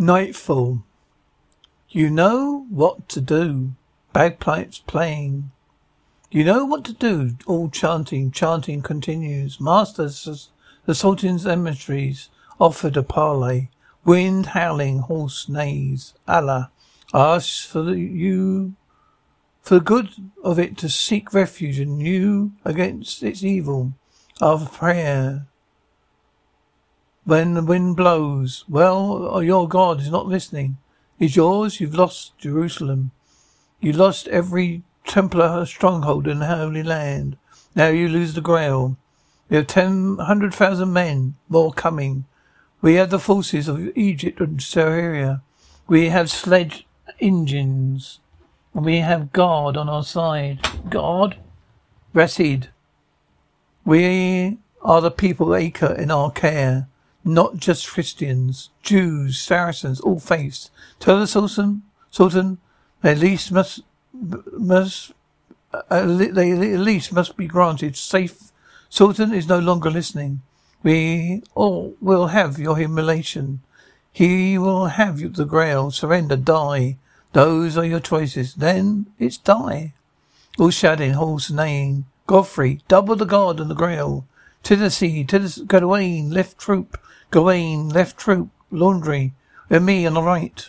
Knightfall. You know what to do. Bagpipes playing. You know what to do. All chanting. Chanting continues. Masters, the Sultan's emissaries offered a parley. Wind howling, horse neighs. Allah asks for you, for the good of it to seek refuge in you against its evil. Our prayer when the wind blows. Well, your God is not listening. Is yours? You've lost Jerusalem. You lost every Templar stronghold in the Holy Land. Now you lose the Grail. We have ten hundred thousand men, more coming. We have the forces of Egypt and Syria. We have sledge engines. We have God on our side. God? Resid. We are the people Acre in our care. Not just Christians, Jews, Saracens, all faiths. Tell the Sultan, Sultan, they at least must, must, uh, they at least must be granted safe. Sultan is no longer listening. We all will have your humiliation. He will have you the grail. Surrender, die. Those are your choices. Then it's die. All shouting, horse neighing. Godfrey, double the god and the grail. To the sea, to the Gawain, left troop. Gawain, left troop, Landry, and me on the right.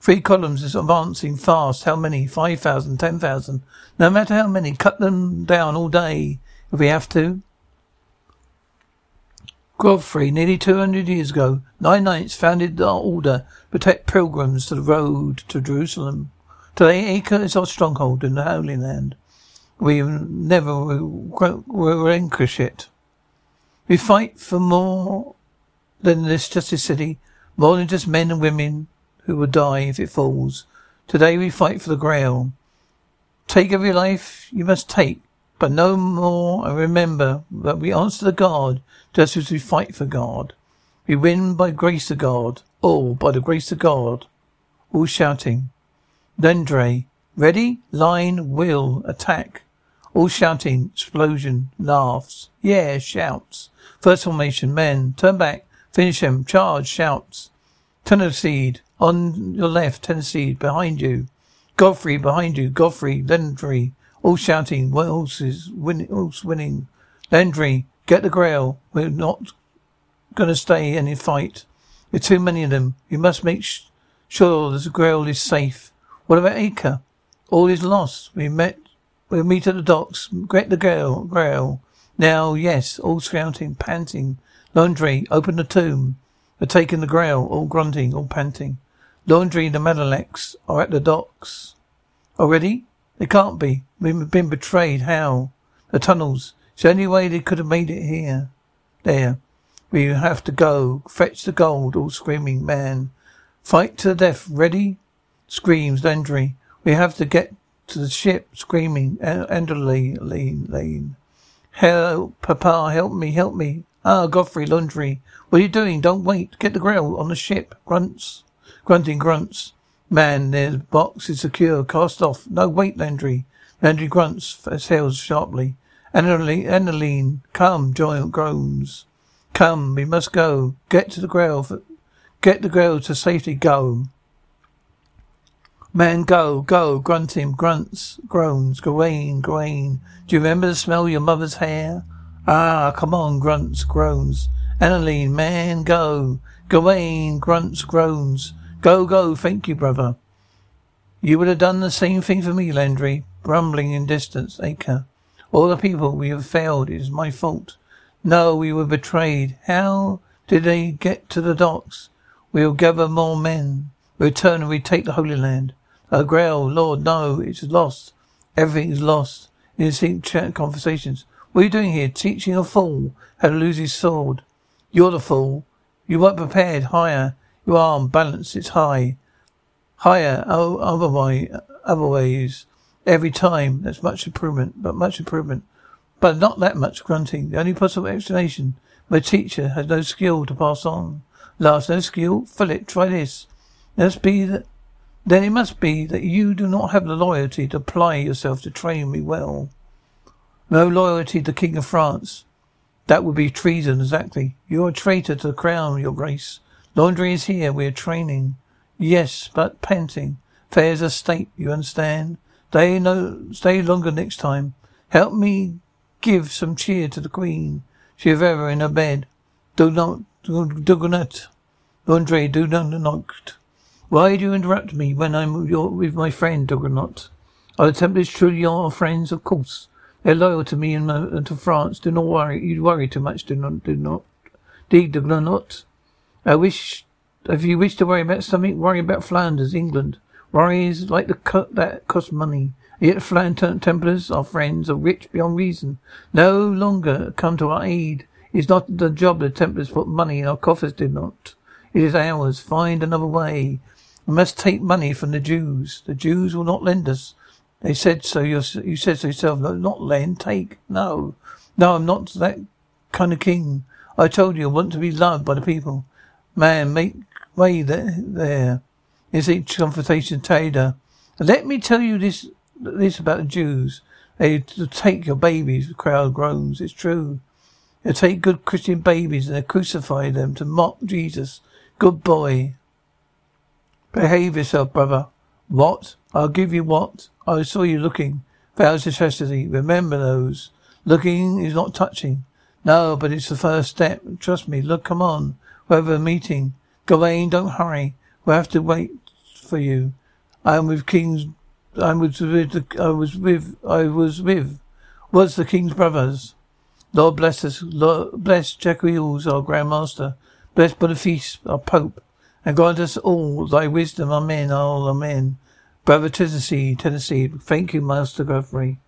Three columns is advancing fast. How many? Five thousand, ten thousand. No matter how many, cut them down all day if we have to. Godfrey, nearly two hundred years ago, nine knights founded our order to protect pilgrims to the road to Jerusalem. Today, Acre is our stronghold in the Holy Land. We never relinquish it. We fight for more than this justice city, more than just men and women who will die if it falls. Today we fight for the grail. Take every life you must take, but no more, and remember that we answer to God just as we fight for God. We win by grace of God, all by the grace of God. All shouting. Dendre, ready? Line, will, attack. All shouting, explosion, laughs. Yeah, shouts. First formation, men, turn back. Finish him. Charge. Shouts. Tennessee. On your left. Tennessee. Behind you. Godfrey. Behind you. Godfrey. Landry. All shouting. Wales is winning. All's winning. Landry. Get the grail. We're not going to stay in any fight. There's too many of them. You must make sh- sure the grail is safe. What about Acre? All is lost. We met. We'll meet at the docks. Get the grail. Grail. Now, yes, all shouting, panting. Landry, open the tomb. They're taking the grail, all grunting, all panting. Landry and the Madalex are at the docks. Already? They can't be. We've been betrayed. How? The tunnels. It's the only way they could have made it here. There. We have to go. Fetch the gold, all screaming, man. Fight to the death. Ready? Screams Landry. We have to get to the ship, screaming. Enderley, Lane, Lane. Help, Papa, help me, help me. Ah, Godfrey, Landry. What are you doing? Don't wait. Get the grill on the ship. Grunts. Grunting grunts. Man, the box is secure. Cast off. No, wait, Landry. Landry grunts, exhales sharply. Annaline, come, giant groans. Come, we must go. Get to the grail. Get the grail to safety. Go. Man, go, go, grunting, grunts, groans, Gawain, Gawain. Do you remember the smell of your mother's hair? Ah, come on, grunts, groans. Annaline, man, go. Gawain, grunts, groans. Go, go, thank you, brother. You would have done the same thing for me, Landry. Grumbling in distance, Acre. All the people we have failed. It is my fault. No, we were betrayed. How did they get to the docks? We'll gather more men. We'll return and retake the Holy Land. A grail, Lord, no, it's lost. Everything is lost. In chat conversations. What are you doing here? Teaching a fool how to lose his sword. You're the fool. You weren't prepared. Higher. Your arm, balance, it's high. Higher. Oh, other way, other ways. Every time. That's much improvement, but much improvement. But not that much grunting. The only possible explanation. My teacher has no skill to pass on. Last, no skill? Philip, try this. Let's be that, then it must be that you do not have the loyalty to apply yourself to train me well. No loyalty to the King of France. That would be treason, exactly. You're a traitor to the crown, your grace. Landry is here. We are training. Yes, but panting. Fair's a state, you understand? Stay no, stay longer next time. Help me give some cheer to the queen. She is ever in her bed. Do not, do, do not. Andre, do not. Why do you interrupt me when I'm with my friend, De Nogaret? Our the Templars truly your friends? Of course. They're loyal to me and, to France. Do not worry. You worry too much. Do not. Do not. Indeed, do. I wish. If you wish to worry about something, worry about Flanders, England. Worries like the cut that cost money. Yet Flanders Templars, our friends, are rich beyond reason. No longer come to our aid. It's not the job the Templars put money in our coffers. Did not. It is ours. Find another way. We must take money from the Jews. The Jews will not lend us. They said so. You said so yourself. No, not lend, take. No, no, I'm not that kind of king. I told you I want to be loved by the people. Man, make way there. There is each confrontation tailor. Let me tell you this this about the Jews. They take your babies. The crowd groans. It's true. They take good Christian babies and they crucify them to mock Jesus. Good boy. Behave yourself, brother. What? I'll give you what? I saw you looking. Vows of chastity. Remember those. Looking is not touching. No, but it's the first step. Trust me. Look, come on. we have a meeting. Gawain, don't hurry. We'll have to wait for you. I am with King's. I was with. The, I was with. I was with. Was the King's brothers. Lord bless us. Lord bless Jacques our Grand Master. Bless Boniface, our Pope. And us all thy wisdom. Amen. All amen. Brother Tennessee, Tennessee, thank you, Master Godfrey.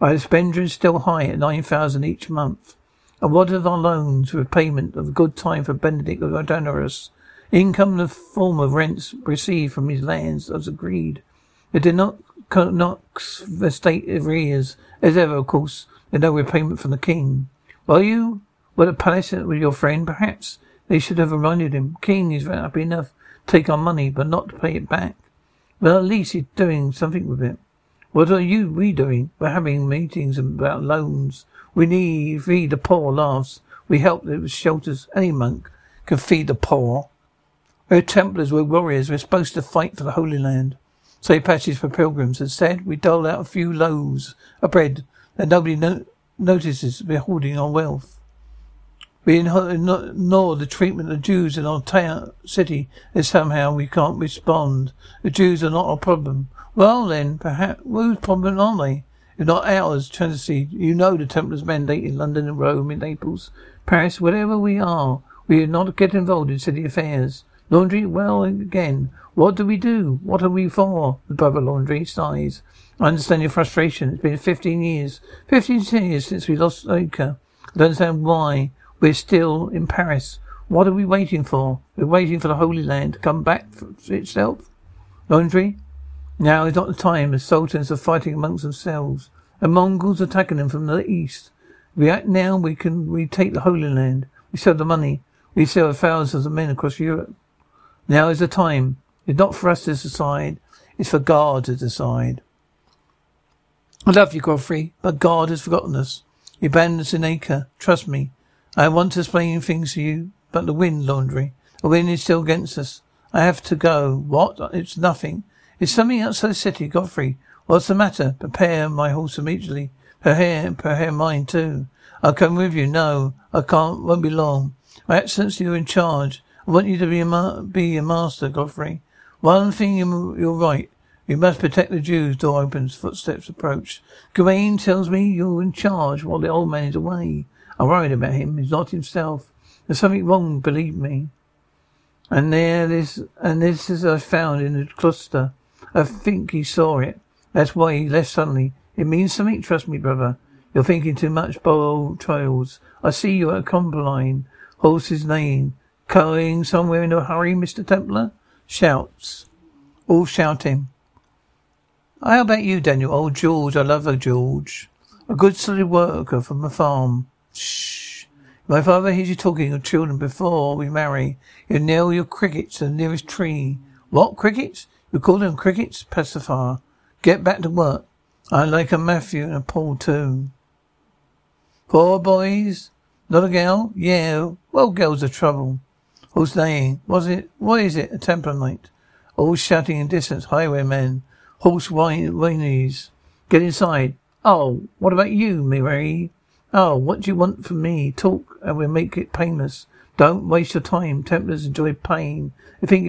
Our expenditure is still high at nine thousand each month. And what of our loans, repayment of good time for Benedict of Ardenarus? Income in the form of rents received from his lands as agreed. It did not knocks the state arrears, as ever, of course, and no repayment from the king. While you were at palace with your friend, perhaps they should have reminded him. King is happy enough to take our money, but not to pay it back. Well, at least he's doing something with it. What are you, we doing? We're having meetings about loans. We need feed the poor laughs. We help with shelters. Any monk can feed the poor. We're Templars, we're warriors. We're supposed to fight for the Holy Land. Say patches for pilgrims. Instead, we dole out a few loaves of bread that nobody no- notices we're hoarding our wealth. We ignore the treatment of Jews in our town, city, and somehow we can't respond. The Jews are not our problem. Well then, perhaps, whose problem are they? If not ours, Tennessee. You know the Templars mandate in London and Rome, in Naples, Paris, wherever we are. We are not get involved in city affairs. Landry, well, again, what do we do? What are we for? The brother Landry sighs. I understand your frustration. It's been 15 years. 15 years since we lost Acre. I don't understand why. We're still in Paris. What are we waiting for? We're waiting for the Holy Land to come back for itself. Landry? Now is not the time. The sultans are fighting amongst themselves. The Mongols are attacking them from the east. If we act now, we can retake the Holy Land. We sell the money. We sell thousands of men across Europe. Now is the time. It's not for us to decide. It's for God to decide. I love you, Godfrey, but God has forgotten us. He abandoned us in Acre. Trust me. I want to explain things to you, but the wind, Landry. The wind is still against us. I have to go. What? It's nothing. It's something outside the city, Godfrey. What's the matter? Prepare my horse immediately. Prepare, prepare mine too. I'll come with you. No, I can't. Won't be long. My Excellency, you're in charge. I want you to be a ma- be a master, Godfrey. One thing you're right. We must protect the Jews. Door opens. Footsteps approach. Gawain tells me you're in charge while the old man is away. I'm worried about him. He's not himself. There's something wrong, believe me. And there this, and this is I found in the cluster. I think he saw it. That's why he left suddenly. It means something, trust me, brother. You're thinking too much, borrowed trails. I see you at a combine. Horse's name. Going somewhere in a hurry, Mr. Templar? Shouts. All shouting. How about you, Daniel? Oh, George, I love her, George. A good solid worker from a farm. Shh. My father hears you talking of children before we marry. You nail your crickets to the nearest tree. What, crickets? You call them crickets? Pacifier. Get back to work. I like a Matthew and a Paul too. Four boys? Not a girl? Yeah. Well, girls are trouble. Who's name? Was it? What is it? A Templar knight. All shouting in distance. Highwaymen. Horse whinies. Get inside. Oh, what about you, Marie? Oh, what do you want from me? Talk and we'll make it painless. Don't waste your time. Templars enjoy pain. If he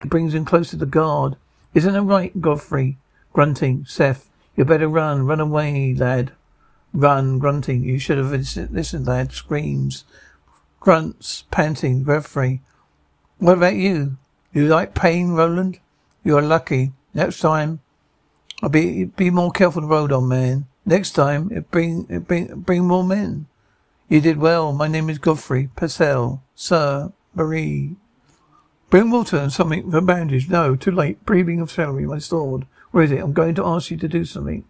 brings him close to the guard. Isn't it right, Godfrey? Grunting. Seth, you better run. Run away, lad. Run, grunting. You should have listened, lad. Screams. Grunts, panting. Godfrey. What about you? You like pain, Roland? You are lucky. Next time, I'll be be more careful the road on, man. Next time, it bring it bring bring more men. You did well. My name is Godfrey Purcell, sir. Marie. Bring water and something for bandage. No, too late. Breathing of celery, my sword. Where is it? I'm going to ask you to do something.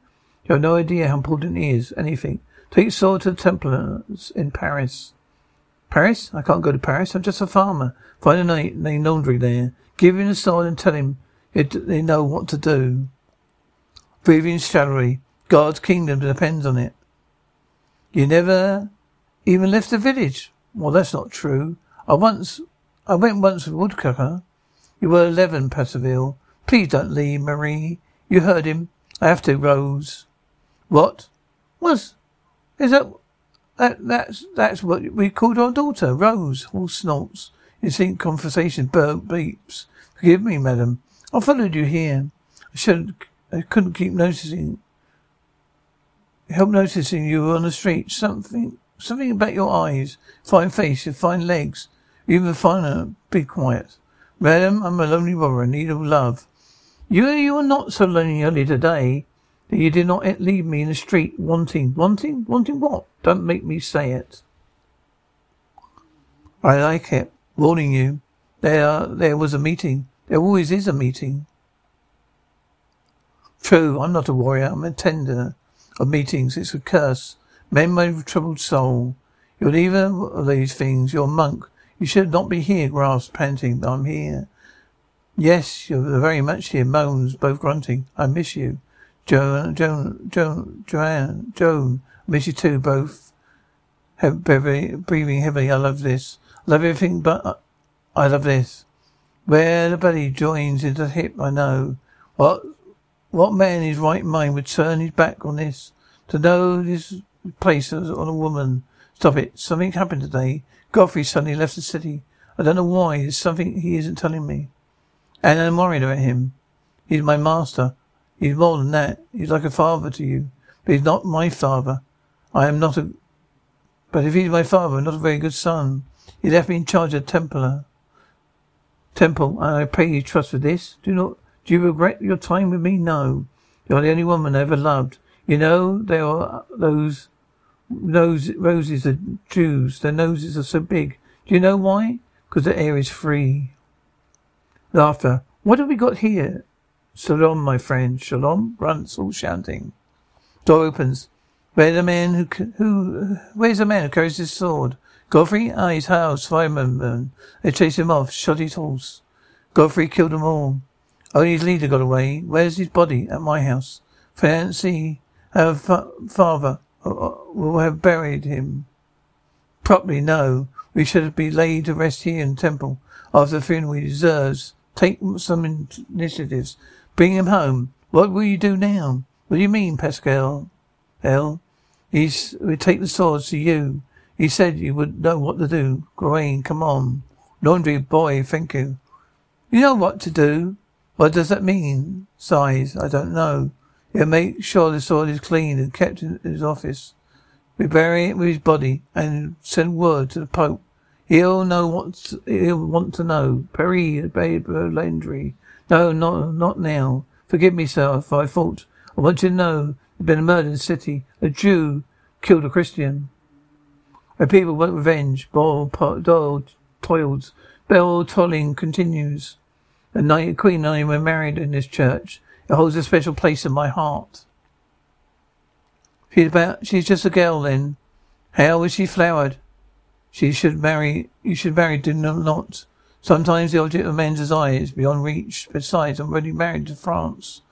You have no idea how important it is. Anything. Take sword to the Templars in Paris. Paris? I can't go to Paris. I'm just a farmer. Find a name named Landry there. Give him the sword and tell him they know what to do. Breathing celery. God's kingdom depends on it. You never even left the village. Well, that's not true. I once I went once with Woodcutter. You were eleven, Parsifal. Please don't leave, Marie. You heard him. I have to, Rose. What? Was is that that that's that's what we called our daughter, Rose. All snorts. Instinct conversation burp beeps. Forgive me, madam. I followed you here. I shouldn't, I couldn't keep noticing help noticing you were on the street. Something something about your eyes. Fine face, your fine legs. Even finer, be quiet. Madam, I'm a lonely robber in need of love. You, you are not so lonely early today that you did not leave me in the street wanting, wanting, wanting what? Don't make me say it. I like it. Warning you. There, there was a meeting. There always is a meeting. True, I'm not a warrior. I'm a tender of meetings. It's a curse. Men my troubled soul. You're neither of these things. You're a monk. You should not be here, grasped, panting. I'm here. Yes, you're very much here, moans, both grunting. I miss you. Joan, Joan, Joan, Joanne, Joan, miss you too, both. Have, breathing heavily, I love this. I love everything but uh, I love this. Where the belly joins into the hip, I know. What, what man in his right mind would turn his back on this? To know this place on a woman. Stop it. Something happened today. Godfrey suddenly left the city. I don't know why. There's something he isn't telling me. And I'm worried about him. He's my master. He's more than that. He's like a father to you. But he's not my father. I am not a... But if he's my father, not a very good son. He left me in charge of Templar. Temple, I pray you trust for this. Do not... Do you regret your time with me? No. You're the only woman I ever loved. You know, there are those Nose, roses are Jews. Their noses are so big. Do you know why? Because the air is free. Laughter. What have we got here? Shalom, my friend. Shalom. Grunts all shouting. Door opens. Where the man who who where's the man who carries his sword? Godfrey? Ah, his house. Firemen. They chased him off. Shot his horse. Godfrey killed them all. Only his leader got away. Where's his body? At my house. Fancy her fa- father will have buried him. Properly, no. We should be laid to rest here in temple. After the funeral, he deserves. Take some initiatives. Bring him home. What will you do now? What do you mean, Pascal? Hell, he's, we take the swords to you. He said you would know what to do. Gawain, come on. Landry boy, thank you. You know what to do. What does that mean? Sighs. I don't know. He'll make sure the soil is clean and kept in his office. We bury it with his body and send word to the Pope. He'll know what he'll want to know. Baber, Landry. No, not not now. Forgive me, sir, if I thought I want you to know there's been a murder in the city. A Jew killed a Christian. Where people want revenge. Boyle, Doyle, toils. Bell tolling continues. The night Queen and I were married in this church. It holds a special place in my heart. She's about, she's just a girl then. How was she flowered? She should marry, you should marry, do not. Sometimes the object of men's desire is beyond reach. Besides, I'm already married to France.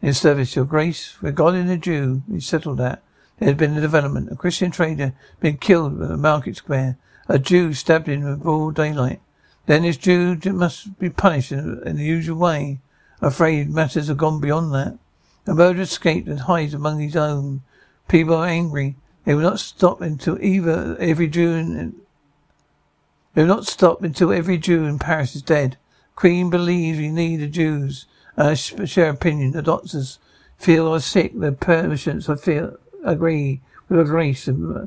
In service, your grace, we're God and a Jew. We settled that. There had been a development. A Christian trader been killed at the market square. A Jew stabbed in broad daylight. Then this Jew must be punished in, in the usual way. Afraid matters have gone beyond that. A murderer escaped and hides among his own. People are angry. They will not stop until either every Jew in, they will not stop until every Jew in Paris is dead. Queen believes we need the Jews. I share opinion. The doctors feel are sick. The patients I feel agree with a grace. Uh,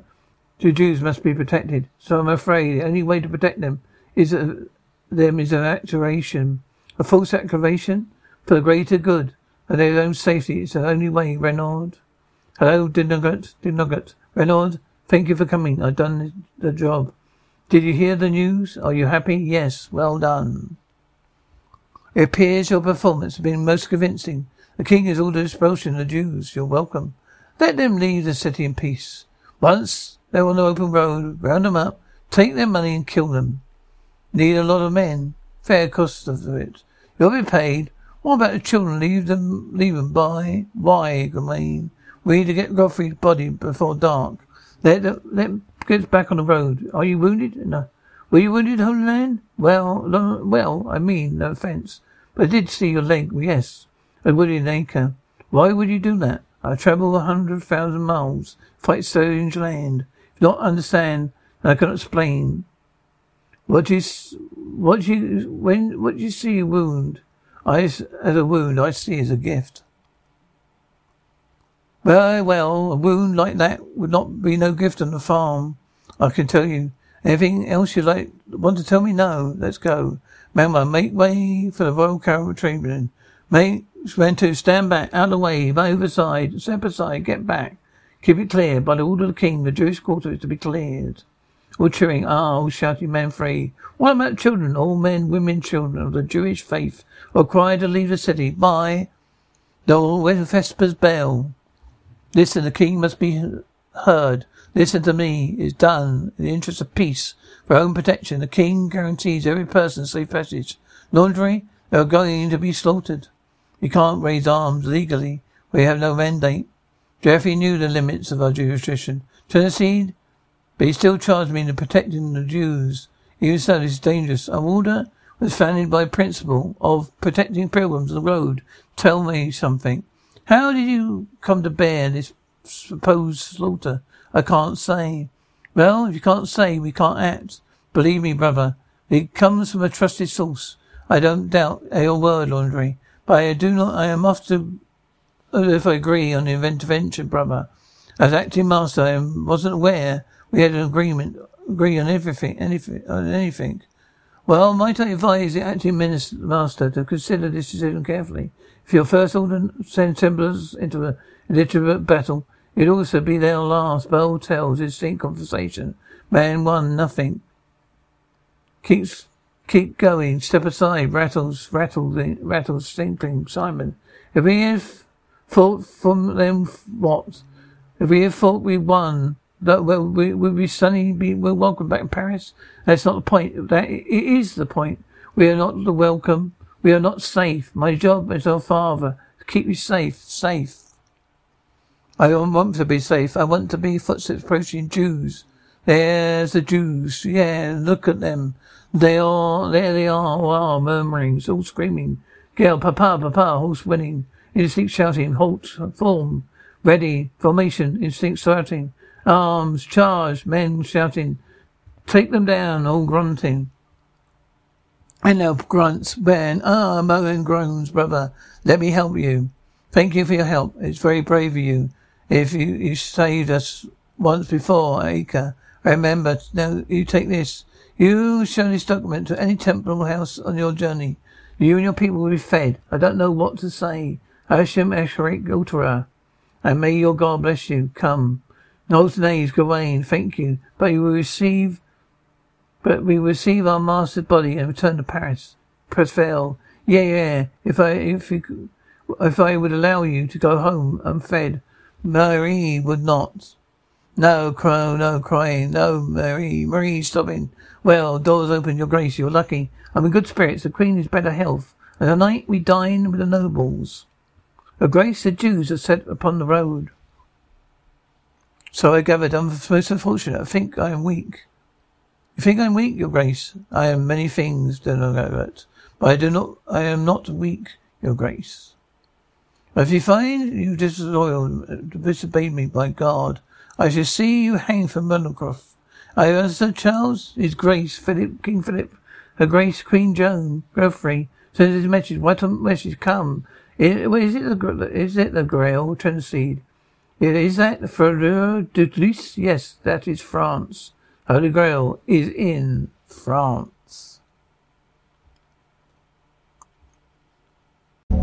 the Jews must be protected. So I'm afraid the only way to protect them is a, them is an activation, a false activation for the greater good and their own safety. It's the only way, Renaud. Hello, De Nogaret, Dinugget. Renaud, thank you for coming. I've done the job. Did you hear the news? Are you happy? Yes. Well done. It appears your performance has been most convincing. The king has ordered expulsion of the Jews. You're welcome. Let them leave the city in peace. Once they're on the open road, round them up, take their money and kill them. Need a lot of men. Fair cost of it. You'll be paid. What about the children? Leave them, leave them by. Why, Gawain? We need to get Godfrey's body before dark. Let, let get back on the road. Are you wounded? No. Were you wounded, Holy Man? Well, well, I mean, no offence. But I did see your leg, yes. A wounded acre. Why would you do that? I travel a hundred thousand miles, fight strange land. If you don't understand, I cannot explain. What you, what you, when, what you see wound, I, as a wound, I see as a gift. Well, well, a wound like that would not be no gift on the farm. I can tell you. Anything else you like want to tell me? No. Let's go. Remember, make way for the Royal Carol Tribune. Make when to stand back, out of the way, by over side, step aside, get back. Keep it clear. By the order of the king, the Jewish quarter is to be cleared. All cheering, ah, all shouting men free. What about children? All men, women, children of the Jewish faith are required to leave the city by the Vespers bell. Listen, the king must be heard. Listen to me. It is done in the interest of peace. For own protection, the king guarantees every person safe passage. Landry, they are going to be slaughtered. You can't raise arms legally. We have no mandate. Jeffrey knew the limits of our jurisdiction. Tennessee, but he still charged me in protecting the Jews. He even so, this is dangerous. Our order was founded by principle of protecting pilgrims on the road. Tell me something. How did you come to bear this supposed slaughter? I can't say. Well, if you can't say, we can't act. Believe me, brother, it comes from a trusted source. I don't doubt your word, Landry, but I do not, I am off to, if I agree on the intervention, brother. As acting master, I wasn't aware we had an agreement, agree on everything, anything, on anything. Well, might I advise the acting minister, master to consider this decision carefully? If your first order send Templars into a literate battle, it'd also be their last. Bell tells his distinct conversation. Man won nothing. Keeps keep going. Step aside. Rattles, rattles, rattles, thinking. Simon, if we have fought from them, what? If we have fought, we won. That well, we will be sunny. Be we're welcome back in Paris. That's not the point. That it is the point. We are not the welcome. We are not safe. My job as your father to keep you safe, safe. I don't want to be safe. I want to be footsteps approaching Jews. There's the Jews. Yeah, look at them. They are, there they are, wow, murmuring, all screaming. Girl, papa, papa, horse winning. Instinct shouting, halt, form, ready, formation, instinct starting. Arms, charge, men shouting. Take them down, all grunting. And now grunts Ben. Ah, Moen groans, brother. Let me help you. Thank you for your help. It's very brave of you. If you, you saved us once before, Acre. Remember, now you take this. You show this document to any temple house on your journey. You and your people will be fed. I don't know what to say. Hashem Esherik Ultra. And may your God bless you. Come. Nose nays, Gawain, thank you. But you will receive but we receive our master's body and return to Paris. Press fail. Yeah, yeah. If I if you if I would allow you to go home unfed, Marie would not. No, crow, no crying, no, Marie, Marie, stopping. Well, doors open, your grace, you're lucky. I'm in good spirits, the queen is better health, and tonight we dine with the nobles. Your grace, the Jews are set upon the road. So I gathered, I'm most unfortunate, I think I am weak. You think I'm weak, your grace? I am many things, do not know that. But I do not, I am not weak, your grace. If you find you disloyal, disobeyed me by God, I shall see you hang from Montfaucon. I am Sir Charles, His Grace, Philip, King Philip, Her Grace, Queen Joan, Geoffrey, sends his message. What message come? Is, it the is it the Grail Transeed? Is that Fleur de Lis? Yes, that is France. Holy Grail is in France.